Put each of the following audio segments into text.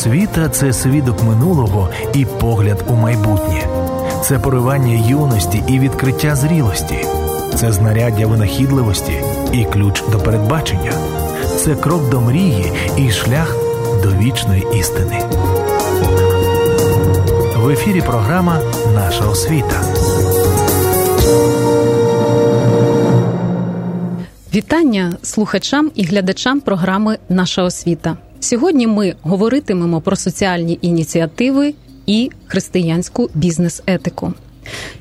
Освіта це свідок минулого і погляд у майбутнє, це поривання юності і відкриття зрілості, це знаряддя винахідливості і ключ до передбачення, це крок до мрії і шлях до вічної істини. В ефірі програма Наша освіта. Вітання слухачам і глядачам програми Наша освіта. Сьогодні ми говоритимемо про соціальні ініціативи і християнську бізнес-етику.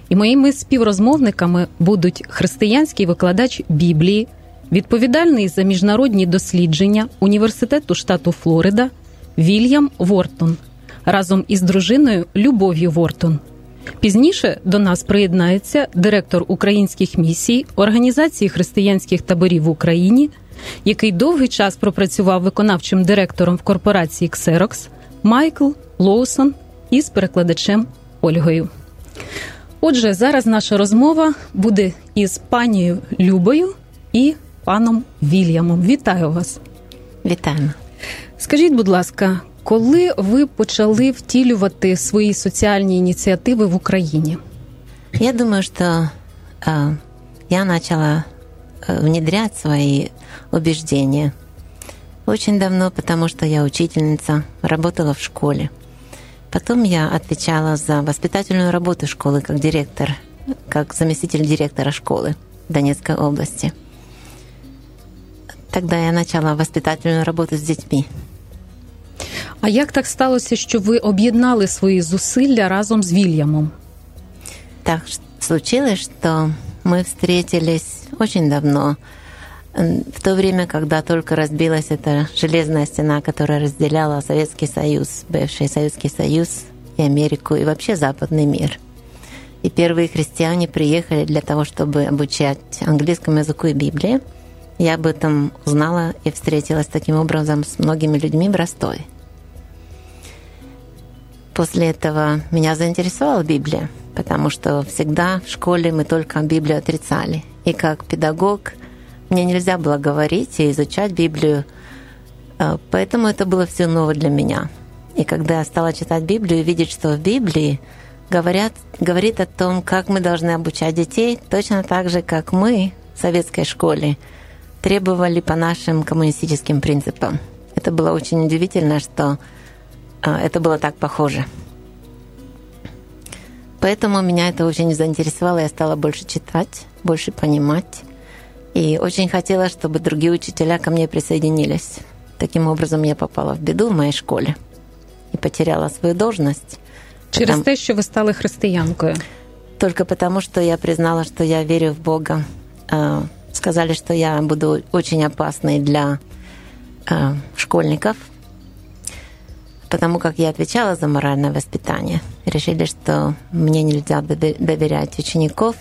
І моїми співрозмовниками будуть християнський викладач Біблії, відповідальний за міжнародні дослідження університету штату Флорида Вільям Вортон разом із дружиною Любов'ю Вортон. Пізніше до нас приєднається директор українських місій Організації християнських таборів в Україні, який довгий час пропрацював виконавчим директором в корпорації Xerox Майкл Лоусон із перекладачем Ольгою. Отже, зараз наша розмова буде із панією Любою і паном Вільямом. Вітаю вас! Вітаємо. Скажіть, будь ласка, коли ви почали втілювати свої соціальні ініціативи в Україні? Я думаю, что э, я начала э, внедрять свои убеждения очень давно, потому что я учительница, работала в школе. Потом я отвечала за воспитательную работу школы как директор, как заместитель директора школы Донецкой области. Тогда я начала воспитательную работу с детьми. А як так сталося, що ви об'єднали свої зусилля разом з Вільямом? Так ш- случилось, что мы встретились очень давно, м, в то время, когда только разбилась эта железная стена, которая разделяла Советский Союз, бывший Советский Союз и Америку, и вообще западный мир. И первые христиане приехали для того, чтобы обучать английскому языку и Библии. Я об этом узнала и встретилась таким образом с многими людьми в Ростове. После этого меня заинтересовала Библия, потому что всегда в школе мы только Библию отрицали. И как педагог мне нельзя было говорить и изучать Библию, э, поэтому это было все ново для меня. И когда я стала читать Библию и видеть, что в Библии говорят, говорит о том, как мы должны обучать детей, точно так же, как мы в советской школе требовали по нашим коммунистическим принципам. Это было очень удивительно, что а, это было так похоже. Поэтому меня это очень заинтересовало, я стала больше читать, больше понимать. И очень хотела, чтобы другие учителя ко мне присоединились. Таким образом, я попала в беду в моей школе и потеряла свою должность. Через Там- те, що ви стали християнкою. Только потому, что я признала, что я верю в Бога. А, Сказали, что я буду очень опасной для а, школьников, потому как я отвечала за моральное воспитание. Решили, что мне нельзя дове- доверять учеников,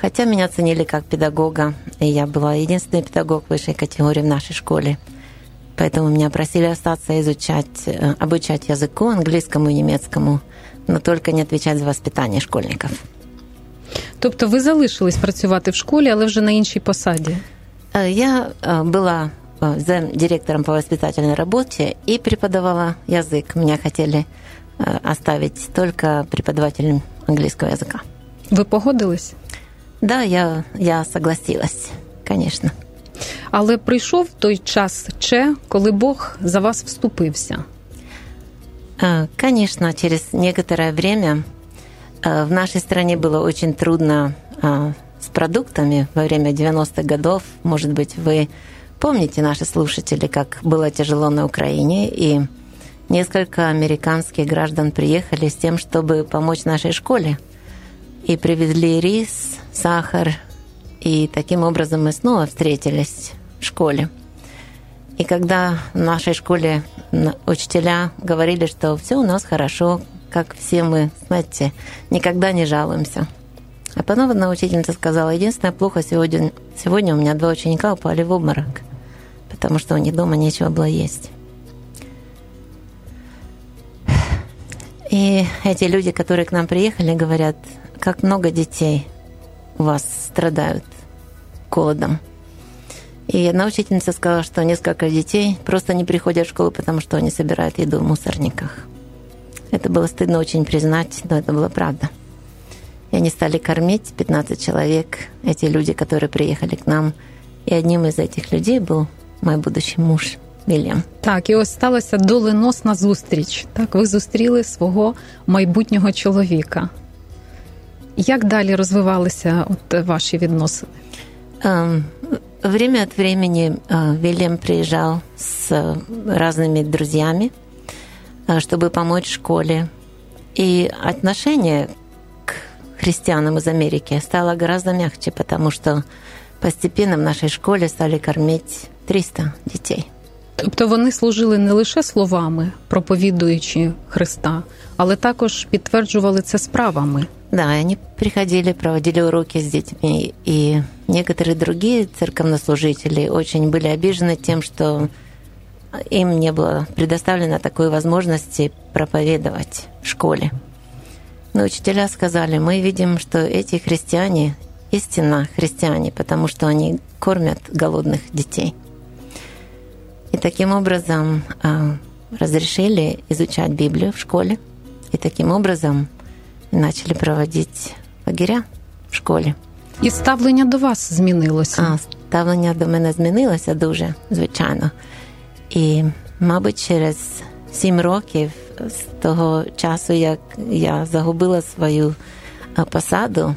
хотя меня ценили как педагога, и я была единственный педагог высшей категории в нашей школе. Поэтому меня просили остаться изучать, э, обучать языку английскому и немецкому, но только не отвечать за воспитание школьников. Тобто ви залишились працювати в школі, але вже на іншій посаді. Э, Я э, была э, зам- директором по воспитательной работе и преподавала язык. Меня хотели э, оставить только преподавателем английского языка. Ви погодились? Да, я, я согласилась, конечно. Але прийшов той час Че, коли Бог за вас вступився. Э, Конечно, через некоторое время э, в нашей стране было очень трудно э, с продуктами во время 90-х годов. Может быть, вы помните, наши слушатели, как было тяжело на Украине, и несколько американских граждан приехали с тем, чтобы помочь нашей школе. И привезли рис, сахар, и таким образом мы снова встретились в школе. И когда в нашей школе учителя говорили, что все у нас хорошо, как все мы, знаете, никогда не жалуемся. А потом одна учительница сказала, единственное плохо сегодня, сегодня у меня два ученика упали в обморок, потому что у них дома нечего было есть. И эти люди, которые к нам приехали, говорят, как много детей у вас страдают голодом. И одна учительница сказала, что несколько детей просто не приходят в школу, потому что они собирают еду в мусорниках. Это было стыдно очень признать, но это была правда. И они стали кормить 15 человек, эти люди, которые приехали к нам. И одним из этих людей был мой будущий муж Вільям. Так, і ось сталася доленосна зустріч. Так, ви зустріли свого майбутнього чоловіка. Як далі розвивалися от ваші відносини? Um, время от времени uh, Вильям приезжал с разными друзьями, чтобы помочь школе. И отношение к христианам из Америки стало гораздо мягче, потому что постепенно в нашей школе стали кормить 300 детей. Тобто вони служили не лише словами, проповідуючи Христа, але також підтверджували це справами. Да, они приходили, проводили уроки с детьми, и некоторые другие церковнослужители очень были обижены тем, что им не было предоставлено такой возможности проповедовать в школе. Но учителя сказали, мы видим, что эти христиане истинно христиане, потому что они кормят голодных детей. И таким образом э, разрешили изучать Библию в школе. И таким образом начали проводить лагеря в школі. І ставлення до вас змінилося. А, ставлення до мене змінилося дуже, звичайно. І, мабуть, через сім років з того часу, як я загубила свою посаду,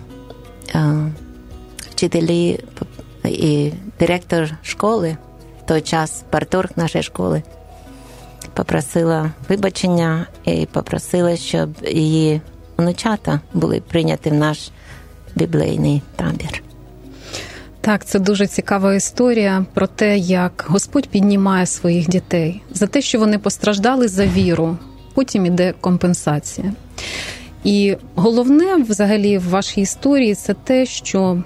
вчителі і директор школи в той час, парторг нашої школи, попросила вибачення і попросила, щоб її внучата були прийняті в наш біблейний табір. Так, це дуже цікава історія про те, як Господь піднімає своїх дітей за те, що вони постраждали за віру. Потім іде компенсація. І головне, взагалі, в вашій історії це те, що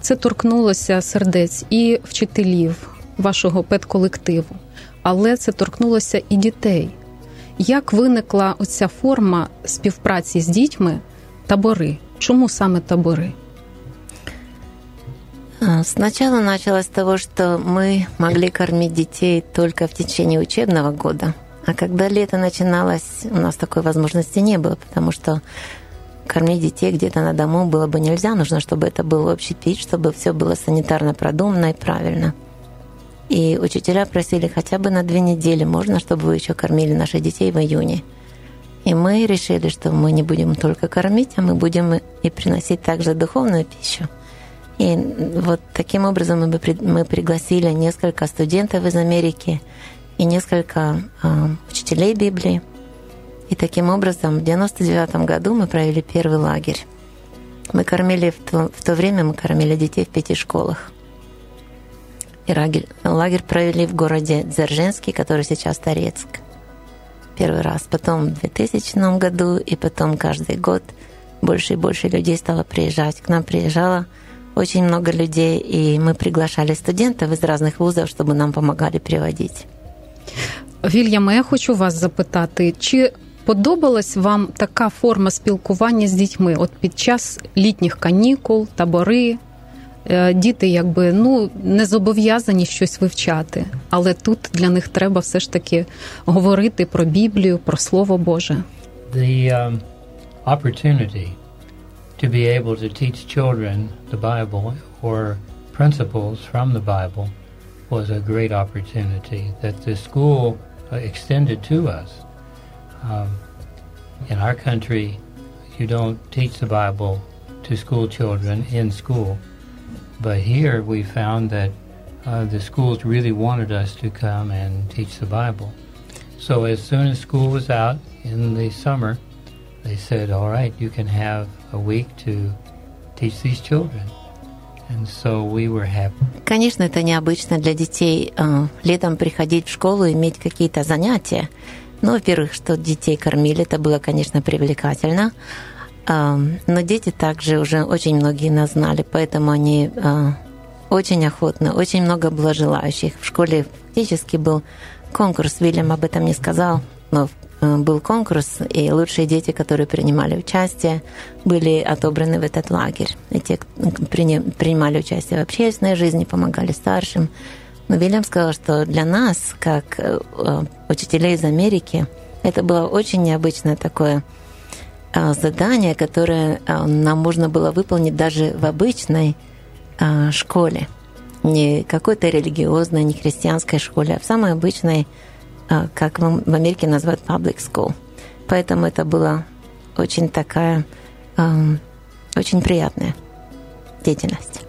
це торкнулося сердець і вчителів вашого педколективу, але це торкнулося і дітей. Як виникла оця форма співпраці з дітьми табори? Чому саме табори? Сначала началось с того, что мы могли кормить детей только в течение учебного года. А когда лето начиналось, у нас такой возможности не было, потому что кормить детей где-то на дому было бы нельзя. Нужно, чтобы это был общий пить, чтобы все было санитарно продумано и правильно. И учителя просили хотя бы на две недели, можно, чтобы вы еще кормили наших детей в июне. И мы решили, что мы не будем только кормить, а мы будем и приносить также духовную пищу. И вот таким образом мы, мы пригласили несколько студентов из Америки и несколько э, учителей Библии. И таким образом в 99 году мы провели первый лагерь. Мы кормили, в то, в то время мы кормили детей в пяти школах И лагерь, лагерь провели в городе Дзержинский, который сейчас Торецк. Первый раз. Потом в 2000 году, и потом каждый год больше и больше людей стало приезжать. К нам приезжало очень много людей, и мы приглашали студентов из разных вузов, чтобы нам помогали переводить. Вільяме, я хочу вас запитати, чи подобалась вам така форма спілкування з дітьми? От під час літніх канікул, табори, діти якби ну не зобов'язані щось вивчати, але тут для них треба все ж таки говорити про Біблію, про Слово Боже. The um, opportunity to be able to teach children the Bible or principles from the Bible was a great opportunity that the school extended to us. Um, in our country, you don't teach the Bible to school children in school. But here we found that uh, the schools really wanted us to come and teach the Bible. So as soon as school was out in the summer, they said, all right, you can have a week to teach these children. And so we were happy. Конечно, это необычно для детей э, летом приходить в школу и иметь какие-то занятия. Ну, во-первых, что детей кормили, это было, конечно, привлекательно. Но дети также уже очень многие нас знали, поэтому они очень охотно, очень много было желающих. В школе фактически был конкурс, Вильям об этом не сказал, но был конкурс, и лучшие дети, которые принимали участие, были отобраны в этот лагерь. И те, кто принимали участие в общественной жизни, помогали старшим. Но Вильям сказал, что для нас, как учителей из Америки, это было очень необычное такое задание, которое нам можно было выполнить даже в обычной школе. Не какой-то религиозной, не христианской школе, а в самой обычной как в Америке называют public school. Поэтому это была очень такая, очень приятная деятельность.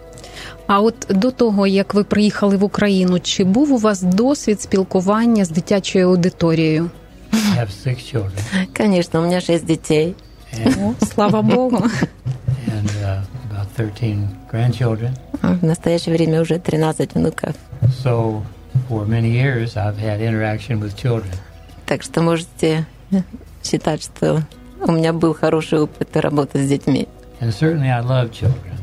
А от до того, як ви приїхали в Україну, чи був у вас досвід спілкування з дитячою аудиторією? I have six children. Конечно, у меня шесть детей. О, слава Богу. And uh, about 13 grandchildren. В настоящее время уже 13 внуков. So for many years I've had interaction with children. Так что можете считать, что у меня был хороший опыт работы с детьми. And certainly I love children.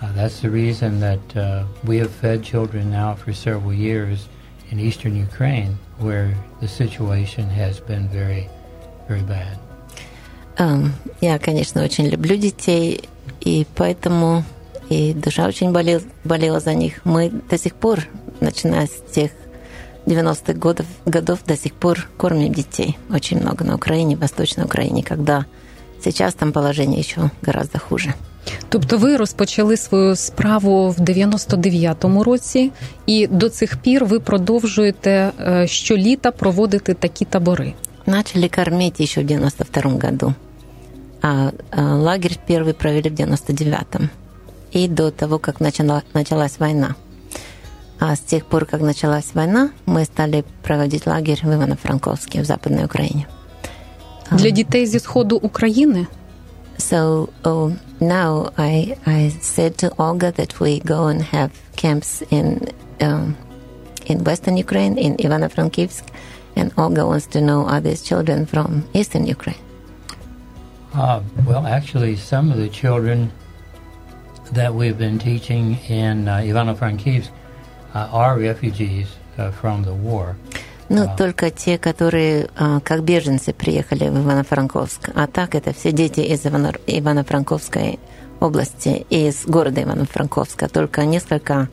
Uh, that's the reason that uh, we have fed children now for several years in eastern Ukraine, where the situation has been very, very bad. Я, конечно, очень люблю детей, и поэтому и душа очень болел, болела за них. Мы до сих пор начиная с тех 90-х годов, годов до сих пор кормим детей. Очень много на Украине, в Восточной Украине, когда сейчас там положение еще гораздо хуже. Тобто ви розпочали свою справу в 99-му році, і до цих пір ви продовжуєте щоліта проводити такі табори. Начали кормить еще в 92 году, а, а лагерь первый провели в 99-м. И до того, как начала, началась война. А с тех пор, как началась война, мы стали проводить лагерь в Ивано-Франковске, в Западной Украине. Для дітей зі сходу України? So oh, now I, I said to Olga that we go and have camps in um, in Western Ukraine, in Ivano-Frankivsk, and Olga wants to know are these children from Eastern Ukraine? Uh, well, actually, some of the children that we've been teaching in uh, Ivano-Frankivsk are refugees from the war. Ну, uh, только те, которые как беженцы приехали в Ивано-Франковск. А так это все дети из Ивано-Франковской области из города Ивано-Франковска. Только несколько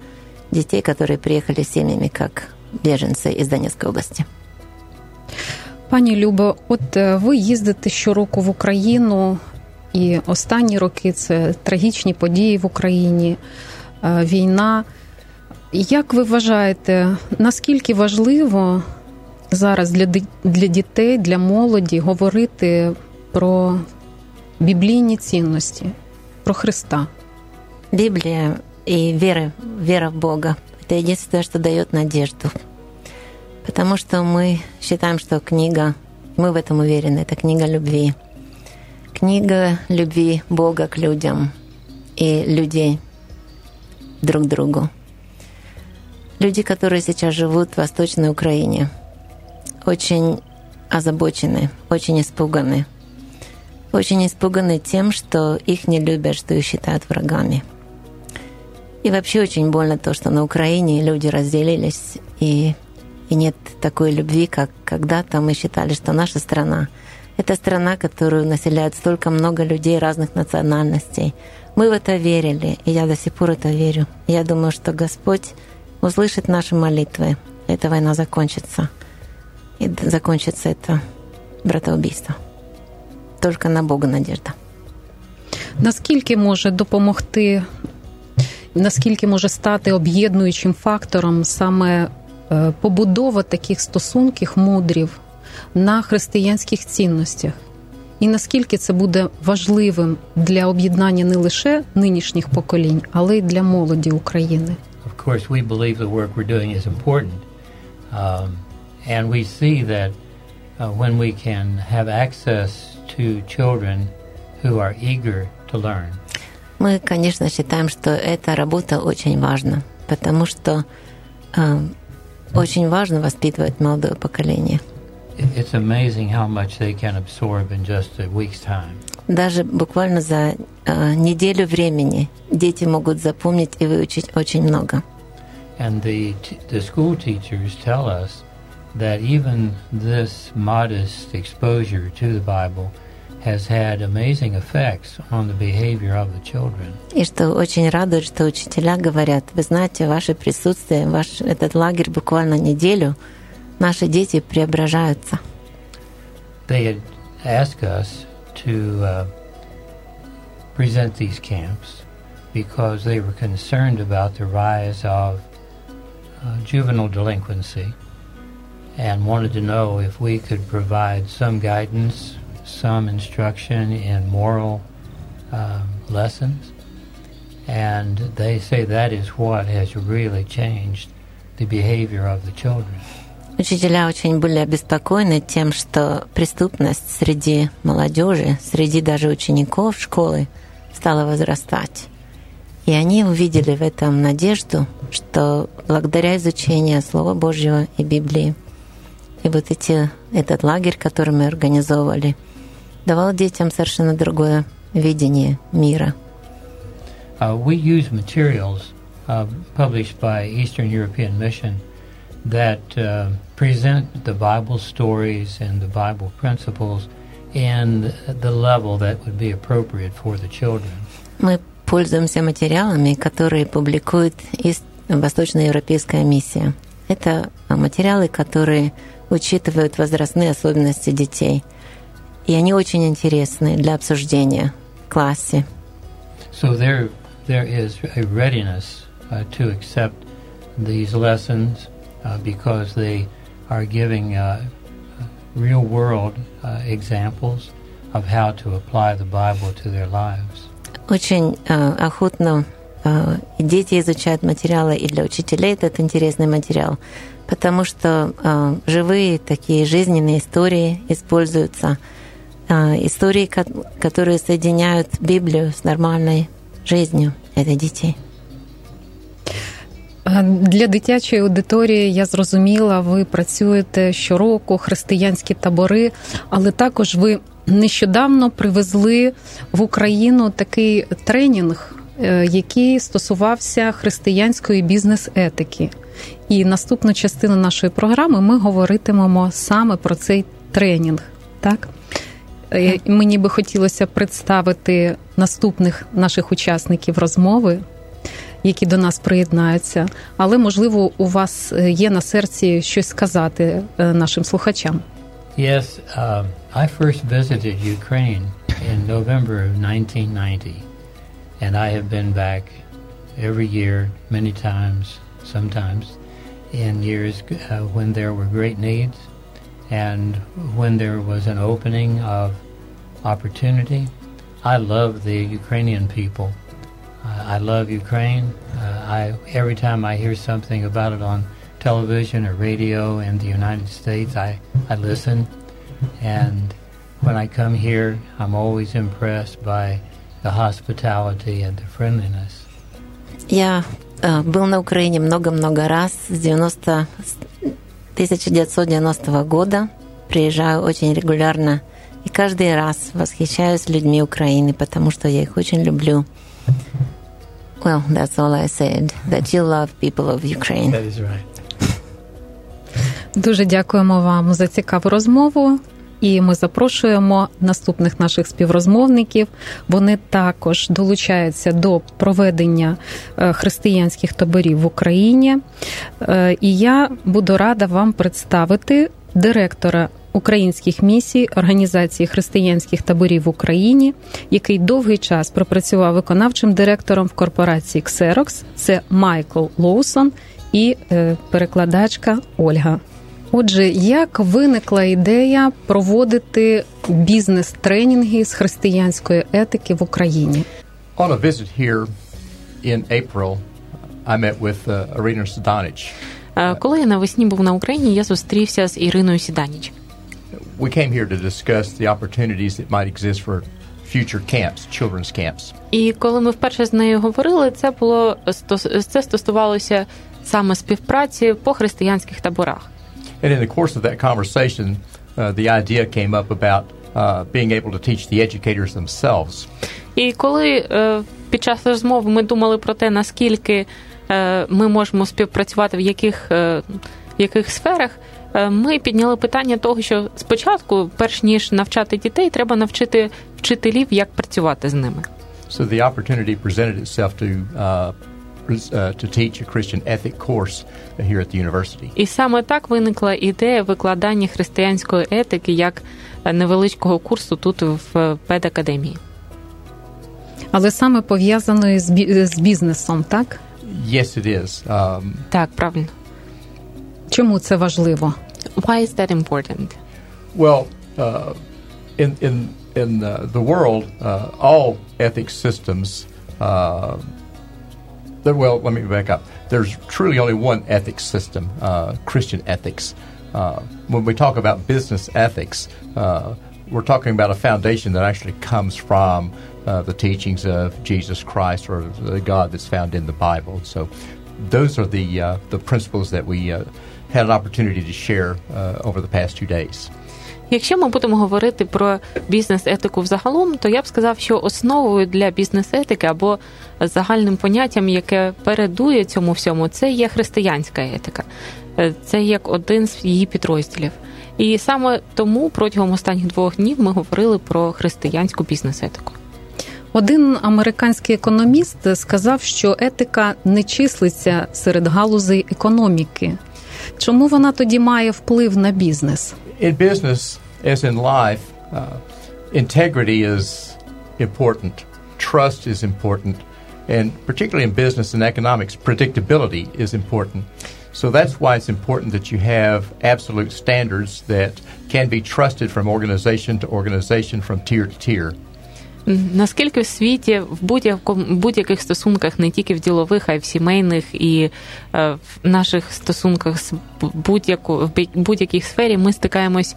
детей, которые приехали семьями как беженцы из Донецкой области. Пані Любо, от ви їздите щороку в Україну, і останні роки це трагічні події в Україні, війна. Як ви вважаєте, наскільки важливо зараз для для дітей, для молоді говорити про біблійні цінності, про Христа? Библия и вера, вера в Бога – это единственное, что дает надежду. Потому что мы считаем, что книга, мы в этом уверены, это книга любви. Книга любви Бога к людям и людей друг к другу. Люди, которые сейчас живут в Восточной Украине, очень озабочены, очень испуганы. Очень испуганы тем, что их не любят, что их считают врагами. И вообще очень больно то, что на Украине люди разделились, и, и нет такой любви, как когда-то мы считали, что наша страна — это страна, которую населяют столько много людей разных национальностей. Мы в это верили, и я до сих пор это верю. Я думаю, что Господь услышит наши молитвы, эта война закончится. И закончится это братоубийство. Только на Бога надежда. Наскільки може допомогти, наскільки може стати об'єднуючим фактором саме побудова таких стосунків мудрів на християнських цінностях? І наскільки це буде важливим для об'єднання не лише нинішніх поколінь, але й для молоді України? Of course, we believe the work we're doing is important. Um, and we see that uh, when we can have access to children who are eager to learn. Мы, конечно, считаем, что эта работа очень важна, потому что э, очень важно воспитывать молодое поколение. It's amazing how much they can absorb in just a week's time. Даже буквально за э, неделю времени дети могут запомнить и выучить очень много. And the, the school teachers tell us that even this modest exposure to the Bible has had amazing effects on the behavior of the children. И что очень радует, что учителя говорят, вы знаете, ваше присутствие, ваш этот лагерь буквально неделю, наши дети преображаются. They had asked us to uh, present these camps because they were concerned about the rise of uh, juvenile delinquency and wanted to know if we could provide some guidance, some instruction in moral um, lessons. And they say that is what has really changed the behavior of the children. Учителя очень были обеспокоены тем, что преступность среди молодежи, среди даже учеников школы стала возрастать. И они увидели в этом надежду, что благодаря изучению Слова Божьего и Библии, и вот эти, этот лагерь, который мы организовывали, давал детям совершенно другое видение мира. Uh, we use materials uh, published by Eastern European Mission that uh, present the Bible stories and the Bible principles in the level that would be appropriate for the children. Мы пользуемся материалами, которые публикует Восточноевропейская миссия. Это материалы, которые учитывают возрастные особенности детей. И они очень интересны для обсуждения в классе. So there, there is a readiness uh, to accept these lessons uh, because they are giving uh, real world uh, examples of how to apply the Bible to their lives. Очень э, охотно и дети изучают материалы, и для учителей этот интересный материал, потому что э, живые такие жизненные истории используются, истории, ко- которые соединяют Библию с нормальной жизнью для детей. Для дитячої аудиторії я зрозуміла, ви працюєте щороку, християнські табори, але також ви нещодавно привезли в Україну такий тренінг, е, який стосувався християнської бізнес-етики. І наступну частину нашої програми ми говоритимемо саме про цей тренінг. Так? Е, Мені би хотілося представити наступних наших учасників розмови які до нас приєднаються. Але можливо, у вас е, є на серці щось сказати е, нашим слухачам. Yes, um, I first visited Ukraine in November of 1990, and I have been back every year, many times, sometimes in years uh, when there were great needs and when there was an opening of opportunity. I love the Ukrainian people. Uh, I love Ukraine. Uh, I every time I hear something about it on television or radio in the United States, I, I listen. And when I come here, I'm always impressed by the hospitality and the friendliness. Я э, был на Украине много-много раз с 90, с 1990 года. Приезжаю очень регулярно. И каждый раз восхищаюсь людьми Украины, потому что я их очень люблю. Well, that's all I said. That you love people of Ukraine. That is right. Дуже дякуємо вам за цікаву розмову. І ми запрошуємо наступних наших співрозмовників. Вони також долучаються до проведення е, християнських таборів в Україні. Е, І я буду рада вам представити директора українських місій Організації християнських таборів в Україні, який довгий час пропрацював виконавчим директором в корпорації Xerox. Це Майкл Лоусон і е, перекладачка Ольга. Отже, як виникла ідея проводити бізнес-тренінги з християнської етики в Україні? On a visit here in April, I met with uh, Irina Sadanic. Е, Коли я навесні був на Україні, я зустрівся з Іриною Сіданіч. We came here to discuss the opportunities that might exist for future camps, children's camps. І коли ми вперше з нею говорили, це було це стосувалося саме співпраці по християнських таборах. And in the course of that conversation, uh, the idea came up about uh, being able to teach the educators themselves. І коли е, під час розмови ми думали про те, наскільки е, ми можемо співпрацювати, в яких е, в яких сферах, е, ми підняли питання того, що спочатку, перш ніж навчати дітей, треба навчити вчителів, як працювати з ними. So the opportunity presented itself to uh, uh, to teach a Christian ethic course here at the university. І саме так виникла ідея викладання християнської етики як е, невеличкого курсу тут в педакадемії. Але саме пов'язаної з, бі- з бізнесом, так? Yes, it is. Um, Так, правильно. Чому це важливо? Why is that important? well, uh, in in in uh, the world, uh, all ethics systems. Uh, there, well, let me back up. There's truly only one ethics system, uh, Christian ethics. Uh, when we talk about business ethics, uh, we're talking about a foundation that actually comes from uh, the teachings of Jesus Christ or the God that's found in the Bible. So, those are the uh, the principles that we uh, had an opportunity to share uh, over the past two days. Якщо ми будемо говорити про бізнес-етику взагалом, то я б сказав, що основою для бізнес-етики або загальним поняттям, яке передує цьому всьому, це є християнська етика. Е, Це як один з її підрозділів. І саме тому протягом останніх двох днів ми говорили про християнську бізнес-етику. Один американський економіст сказав, що етика не числиться серед галузей економіки. Чому вона тоді має вплив на бізнес? in business, as in life, uh, integrity is important, trust is important, and particularly in business and economics, predictability is important. So that's why it's important that you have absolute standards that can be trusted from organization to organization, from tier to tier. Наскільки в світі в будь-якому будь-яких стосунках, не тільки в ділових, а й в сімейних і е, в наших стосунках з будь-яку в будь-якій сфері, ми стикаємось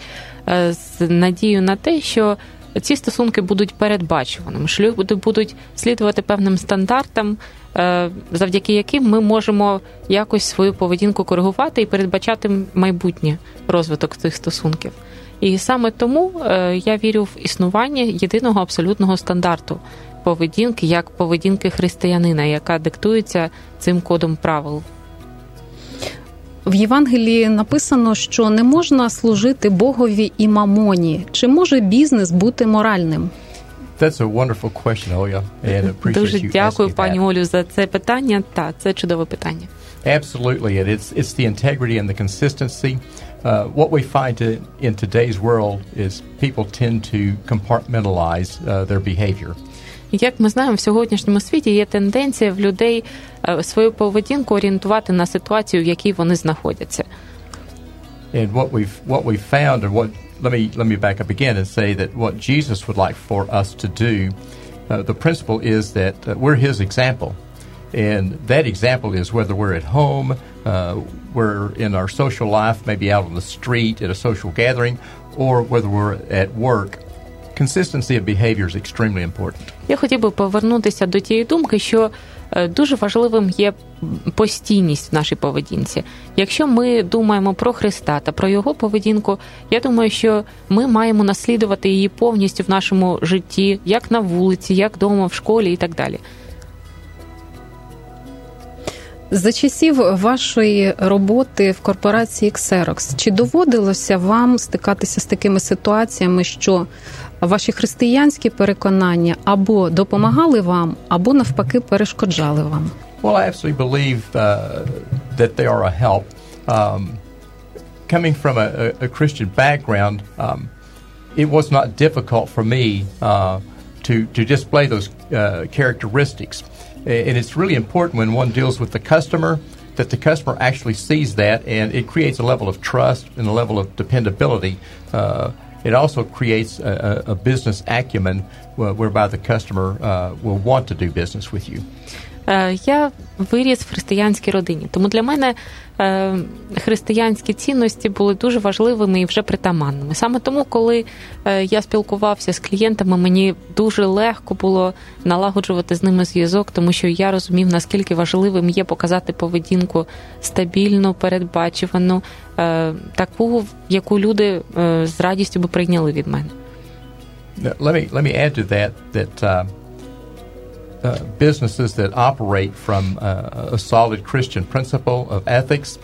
е, з надією на те, що ці стосунки будуть передбачуваними, що люди будуть слідувати певним стандартам, е, завдяки яким ми можемо якось свою поведінку коригувати і передбачати майбутнє розвиток цих стосунків. І саме тому е, я вірю в існування єдиного абсолютного стандарту поведінки, як поведінки християнина, яка диктується цим кодом правил. В Євангелії написано, що не можна служити Богові і мамоні. Чи може бізнес бути моральним? That's a wonderful question, Oya, and appreciate Дуже дякую, пані. Олю, за це питання. Та це чудове питання. Absolutely, it's it's the integrity and the consistency. Uh, what we find to, in today's world is people tend to compartmentalize uh, their behavior. Як ми знаємо, в сьогоднішньому світі є тенденція в людей е, свою поведінку орієнтувати на ситуацію, в якій вони знаходяться. And what we've what we've found, and what let me let me back up again and say that what Jesus would like for us to do, uh, the principle is that uh, we're His example, and that example is whether we're at home, uh, we're in our social life, maybe out on the street at a social gathering, or whether we're at work. Consistency of behavior is extremely important. Я хотів би повернутися до тієї думки, що е, дуже важливим є постійність в нашій поведінці. Якщо ми думаємо про Христа та про його поведінку, я думаю, що ми маємо наслідувати її повністю в нашому житті, як на вулиці, як вдома, в школі і так далі. За часів вашої роботи в корпорації Xerox, чи доводилося вам стикатися з такими ситуаціями, що ваші християнські переконання або допомагали вам, або навпаки перешкоджали вам? Well, I absolutely believe uh, that they are a help. Um, coming from a, a, Christian background, um, it was not difficult for me uh, to to display those uh, characteristics, and it's really important when one deals with the customer that the customer actually sees that, and it creates a level of trust and a level of dependability. Uh, it also creates a, a, business acumen whereby the customer uh, will want to do business with you. Е, Я виріс в християнській родині, тому для мене е, християнські цінності були дуже важливими і вже притаманними. Саме тому, коли е, я спілкувався з клієнтами, мені дуже легко було налагоджувати з ними зв'язок, тому що я розумів, наскільки важливим є показати поведінку стабільну, передбачувану, таку, яку люди з радістю би прийняли від мене. Let me let me add to that that uh, uh, businesses that operate from uh, a solid Christian principle of ethics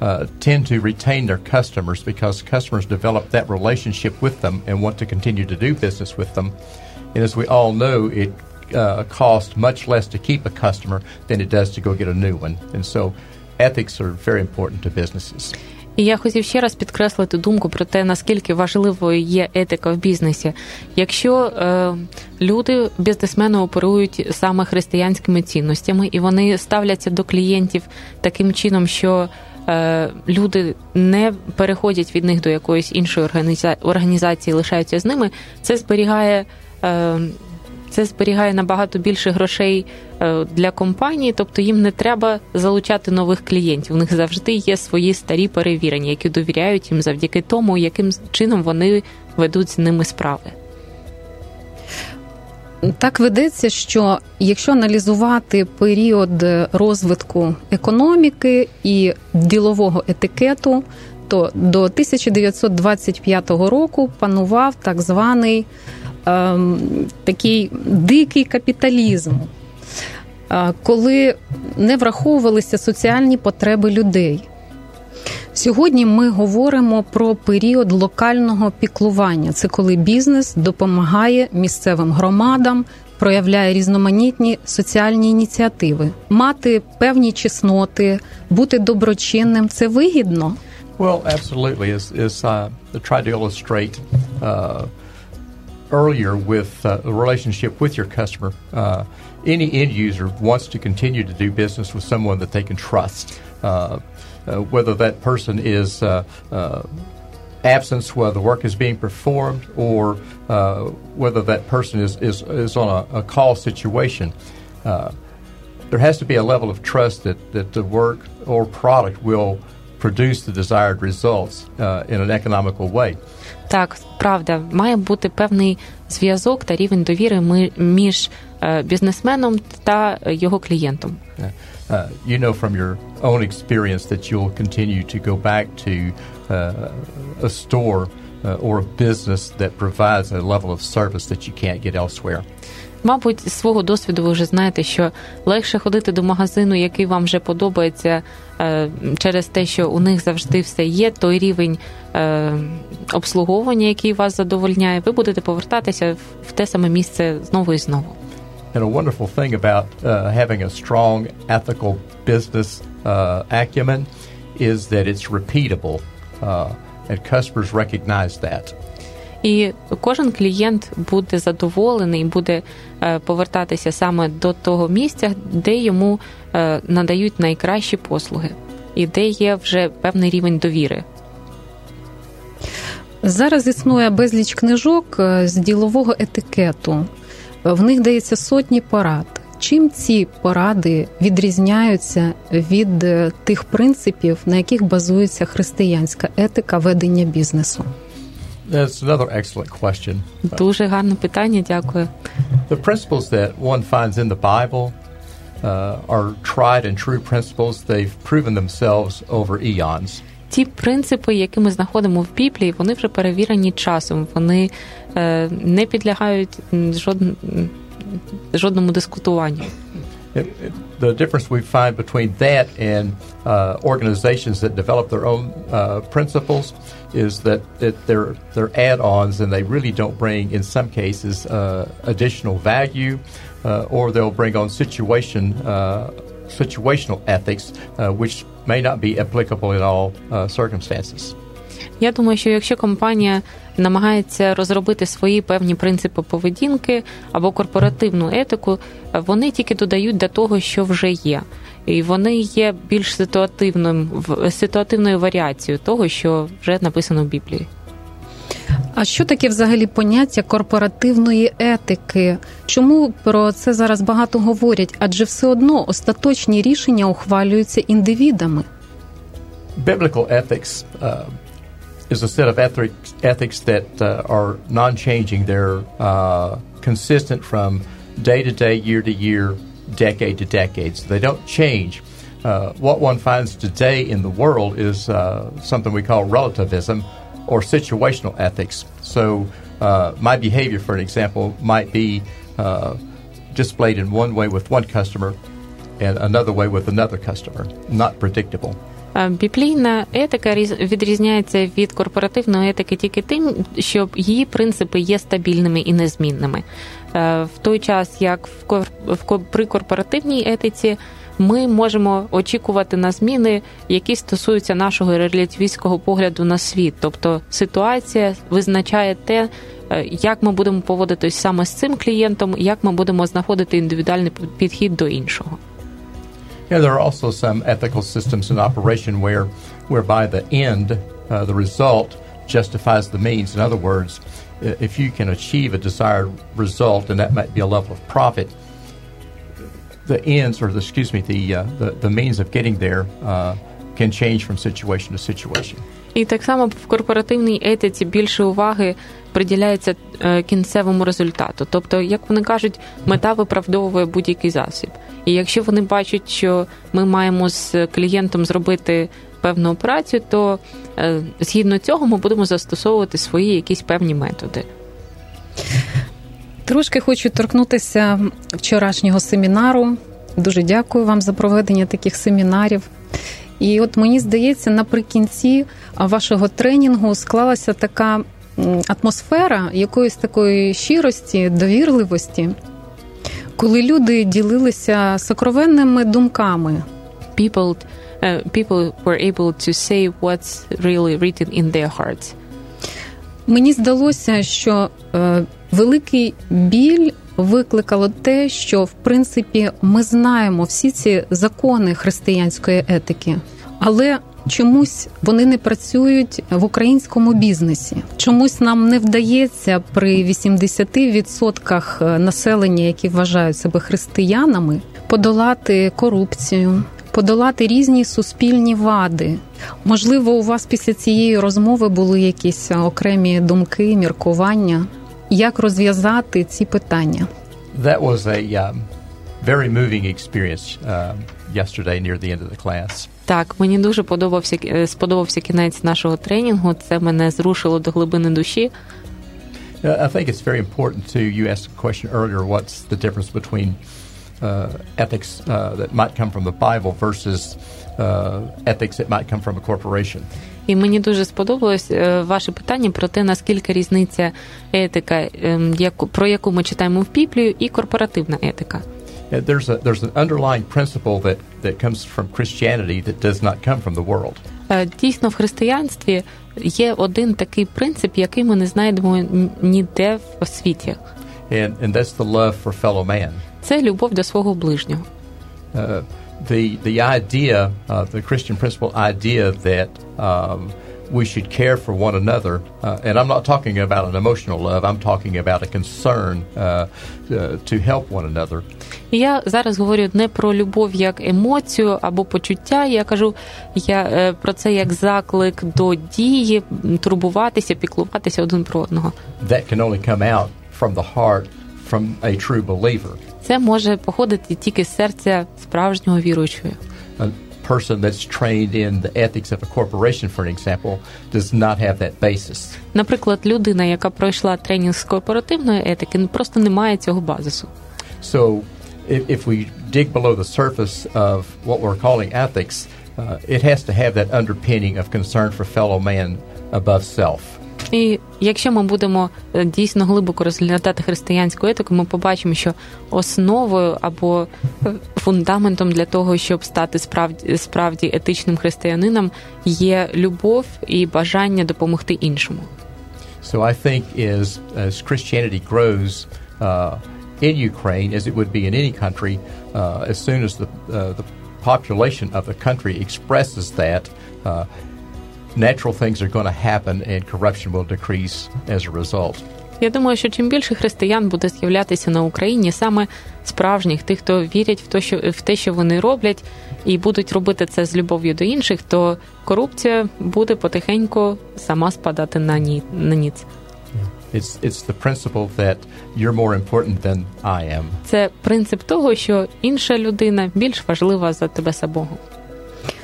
uh, tend to retain their customers because customers develop that relationship with them and want to continue to do business with them. And as we all know, it uh, costs much less to keep a customer than it does to go get a new one. And so ethics are very important to businesses. І я хотів ще раз підкреслити думку про те, наскільки важливою є етика в бізнесі. Якщо е, люди, бізнесмени оперують саме християнськими цінностями, і вони ставляться до клієнтів таким чином, що е, люди не переходять від них до якоїсь іншої організа- організації, лишаються з ними, це зберігає. Е, це зберігає набагато більше грошей е, для компанії, тобто їм не треба залучати нових клієнтів. У них завжди є свої старі перевірені, які довіряють їм завдяки тому, яким чином вони ведуть з ними справи. Так ведеться, що якщо аналізувати період розвитку економіки і ділового етикету, то до 1925 року панував так званий такий дикий капіталізм, е, коли не враховувалися соціальні потреби людей. Сьогодні ми говоримо про період локального піклування. Це коли бізнес допомагає місцевим громадам, проявляє різноманітні соціальні ініціативи, мати певні чесноти, бути доброчинним це вигідно. Well, absolutely. As, as uh, I tried to illustrate uh, earlier with uh, the relationship with your customer, uh, any end user wants to continue to do business with someone that they can trust. Uh, uh, whether that person is uh, absence while the work is being performed or uh, whether that person is, is, is on a, a call situation. Uh, there has to be a level of trust that, that the work or product will produce the desired results uh, in an economical way. Так, правда, має бути певний зв'язок та рівень довіри ми- між е, бізнесменом та його клієнтом. Uh, you know from your own experience that you'll continue to go back to uh, a store uh, or a business that provides a level of service that you can't get elsewhere. Мабуть, з свого досвіду ви вже знаєте, що легше ходити до магазину, який вам вже подобається, е, через те, що у них завжди все є, той рівень е, обслуговування, який вас задовольняє, ви будете повертатися в- те саме місце знову і знову. And a wonderful thing about uh, having a strong ethical business uh, acumen is that it's repeatable, uh, and customers recognize that. І кожен клієнт буде задоволений, буде е, повертатися саме до того місця, де йому е, надають найкращі послуги, і де є вже певний рівень довіри. Зараз існує безліч книжок е, з ділового етикету. В них дається сотні порад. Чим ці поради відрізняються від тих принципів, на яких базується християнська етика ведення бізнесу? That's another excellent question. Дуже гарне питання, дякую. The principles that one finds in the Bible uh, are tried and true principles. They've proven themselves over eons. Ті принципи, які ми знаходимо в Біблії, вони вже перевірені часом. Вони е, не підлягають жодному дискутуванню. It, it, the difference we find between that and uh, organizations that develop their own uh, principles is that, that they're, they're add-ons and they really don't bring, in some cases, uh, additional value, uh, or they'll bring on situation uh, situational ethics, uh, which may not be applicable in all uh, circumstances. Я думаю, що якщо компанія намагається розробити свої певні принципи поведінки або корпоративну етику, вони тільки додають до того, що вже є. І вони є більш ситуативним в- ситуативною варіацією того, що вже написано в Біблії. А що таке взагалі поняття корпоративної етики? Чому про це зараз багато говорять? Адже все одно остаточні рішення ухвалюються індивідами. biblical ethics uh, is a set of ethics, ethics that uh, are non-changing. They're uh, consistent from day to day, year to year, decade to decade. So they don't change. Uh, what one finds today in the world is uh, something we call relativism or situational ethics. So uh, my behavior, for an example, might be uh, displayed in one way with one customer and another way with another customer. Not predictable. Біблійна етика відрізняється від корпоративної етики тільки тим, що її принципи є стабільними і незмінними. В той час, як в при корпоративній етиці, ми можемо очікувати на зміни, які стосуються нашого релятивістського погляду на світ. Тобто ситуація визначає те, як ми будемо поводитись саме з цим клієнтом, як ми будемо знаходити індивідуальний підхід до іншого. Yeah, there are also some ethical systems in operation where, whereby the end, uh, the result, justifies the means. In other words, if you can achieve a desired result, and that might be a level of profit, the ends, or the, excuse me, the, uh, the, the means of getting there uh, can change from situation to situation. І так само в корпоративній етиці більше уваги приділяється кінцевому результату. Тобто, як вони кажуть, мета виправдовує будь-який засіб. І якщо вони бачать, що ми маємо з клієнтом зробити певну операцію, то згідно цього ми будемо застосовувати свої якісь певні методи. Трошки хочу торкнутися вчорашнього семінару. Дуже дякую вам за проведення таких семінарів. І от мені здається, наприкінці вашого тренінгу склалася така атмосфера якоїсь такої щирості, довірливості, коли люди ділилися сокровенними думками. People, uh, people were able to say what's really written in their hearts. Мені здалося, що е, великий біль викликало те, що в принципі ми знаємо всі ці закони християнської етики, але чомусь вони не працюють в українському бізнесі. Чомусь нам не вдається при 80% населення, які вважають себе християнами, подолати корупцію. Подолати різні суспільні вади. Можливо, у вас після цієї розмови були якісь окремі думки, міркування, як розв'язати ці питання? That was a um, very moving experience um, yesterday near the end of the class. Так, мені дуже подобався сподобався кінець нашого тренінгу. Це мене зрушило до глибини душі. I think it's very important to you asked a question earlier. What's the difference between uh, ethics uh, that might come from the Bible versus uh, ethics that might come from a corporation? І мені дуже сподобалось ваше питання про те, наскільки різниця етика, про яку ми читаємо в Біблію, і корпоративна етика. There's a there's an underlying principle that that comes from Christianity that does not come from the world. Дійсно, в християнстві є один такий принцип, який ми не знайдемо ніде в світі. And and that's the love for fellow man. Це любов до свого ближнього. Uh, the the idea, uh, the Christian principle idea that um, we should care for one another, uh, and I'm not talking about an emotional love. I'm talking about a concern uh, to help one another. Я зараз говорю не про любов як емоцію або почуття. Я кажу я про це як заклик до дії, турбуватися, піклуватися один про одного. That can only come out from the heart from a true believer. Це може походити тільки з серця справжнього віруючого. A person that's trained in the ethics of a corporation, for an example, does not have that basis. Наприклад, людина, яка пройшла тренінг з корпоративної етики, просто не має цього базису. So, if, if we dig below the surface of what we're calling ethics, uh, it has to have that underpinning of concern for fellow man above self. І якщо ми будемо дійсно глибоко розглядати християнську етику, ми побачимо, що основою або фундаментом для того, щоб стати справді справді етичним християнином, є любов і бажання допомогти іншому. So I think as, as Christianity grows uh, in Ukraine, as it would be in any country, uh, as soon as the, uh, the population of the country expresses that, uh, natural things are going to happen and corruption will decrease as a result. Я думаю, що чим більше християн буде з'являтися на Україні, саме справжніх, тих, хто вірять в те, що в те, що вони роблять, і будуть робити це з любов'ю до інших, то корупція буде потихеньку сама спадати на ні на ніц. It's it's the principle that you're more important than I am. Це принцип того, що інша людина більш важлива за тебе самого.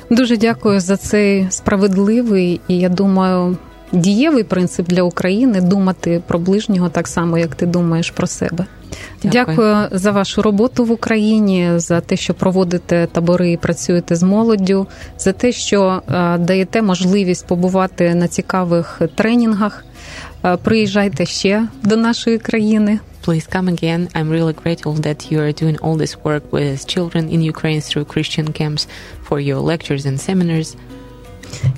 Дуже дякую за цей справедливий і я думаю дієвий принцип для України думати про ближнього так само, як ти думаєш про себе. Дякую. Дякую за вашу роботу в Україні, за те, що проводите табори і працюєте з молоддю, за те, що даєте можливість побувати на цікавих тренінгах. Приїжджайте ще до нашої країни. Please come again. I'm really grateful that you are doing all this work with children in Ukraine through Christian camps for your lectures and seminars.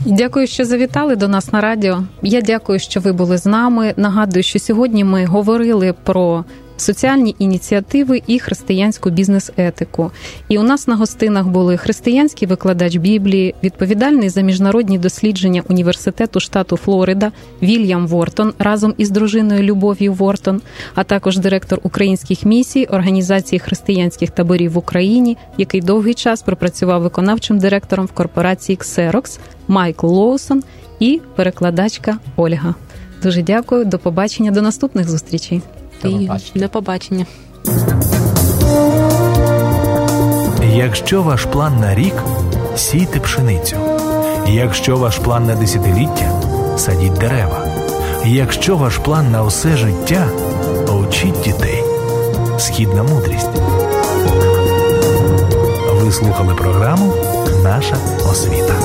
Дякую, що завітали до нас на радіо. Я дякую, що ви були з нами. Нагадую, що сьогодні ми говорили про соціальні ініціативи і християнську бізнес-етику. І у нас на гостинах були християнський викладач Біблії, відповідальний за міжнародні дослідження університету штату Флорида Вільям Вортон разом із дружиною Любов'ю Вортон, а також директор українських місій організації християнських таборів в Україні, який довгий час пропрацював виконавчим директором в корпорації Xerox Майкл Лоусон і перекладачка Ольга. Дуже дякую, до побачення, до наступних зустрічей. До побачення. До побачення. Якщо ваш план на рік сійте пшеницю. Якщо ваш план на десятиліття садіть дерева. Якщо ваш план на усе життя учіть дітей. Східна мудрість. Ви слухали програму Наша освіта.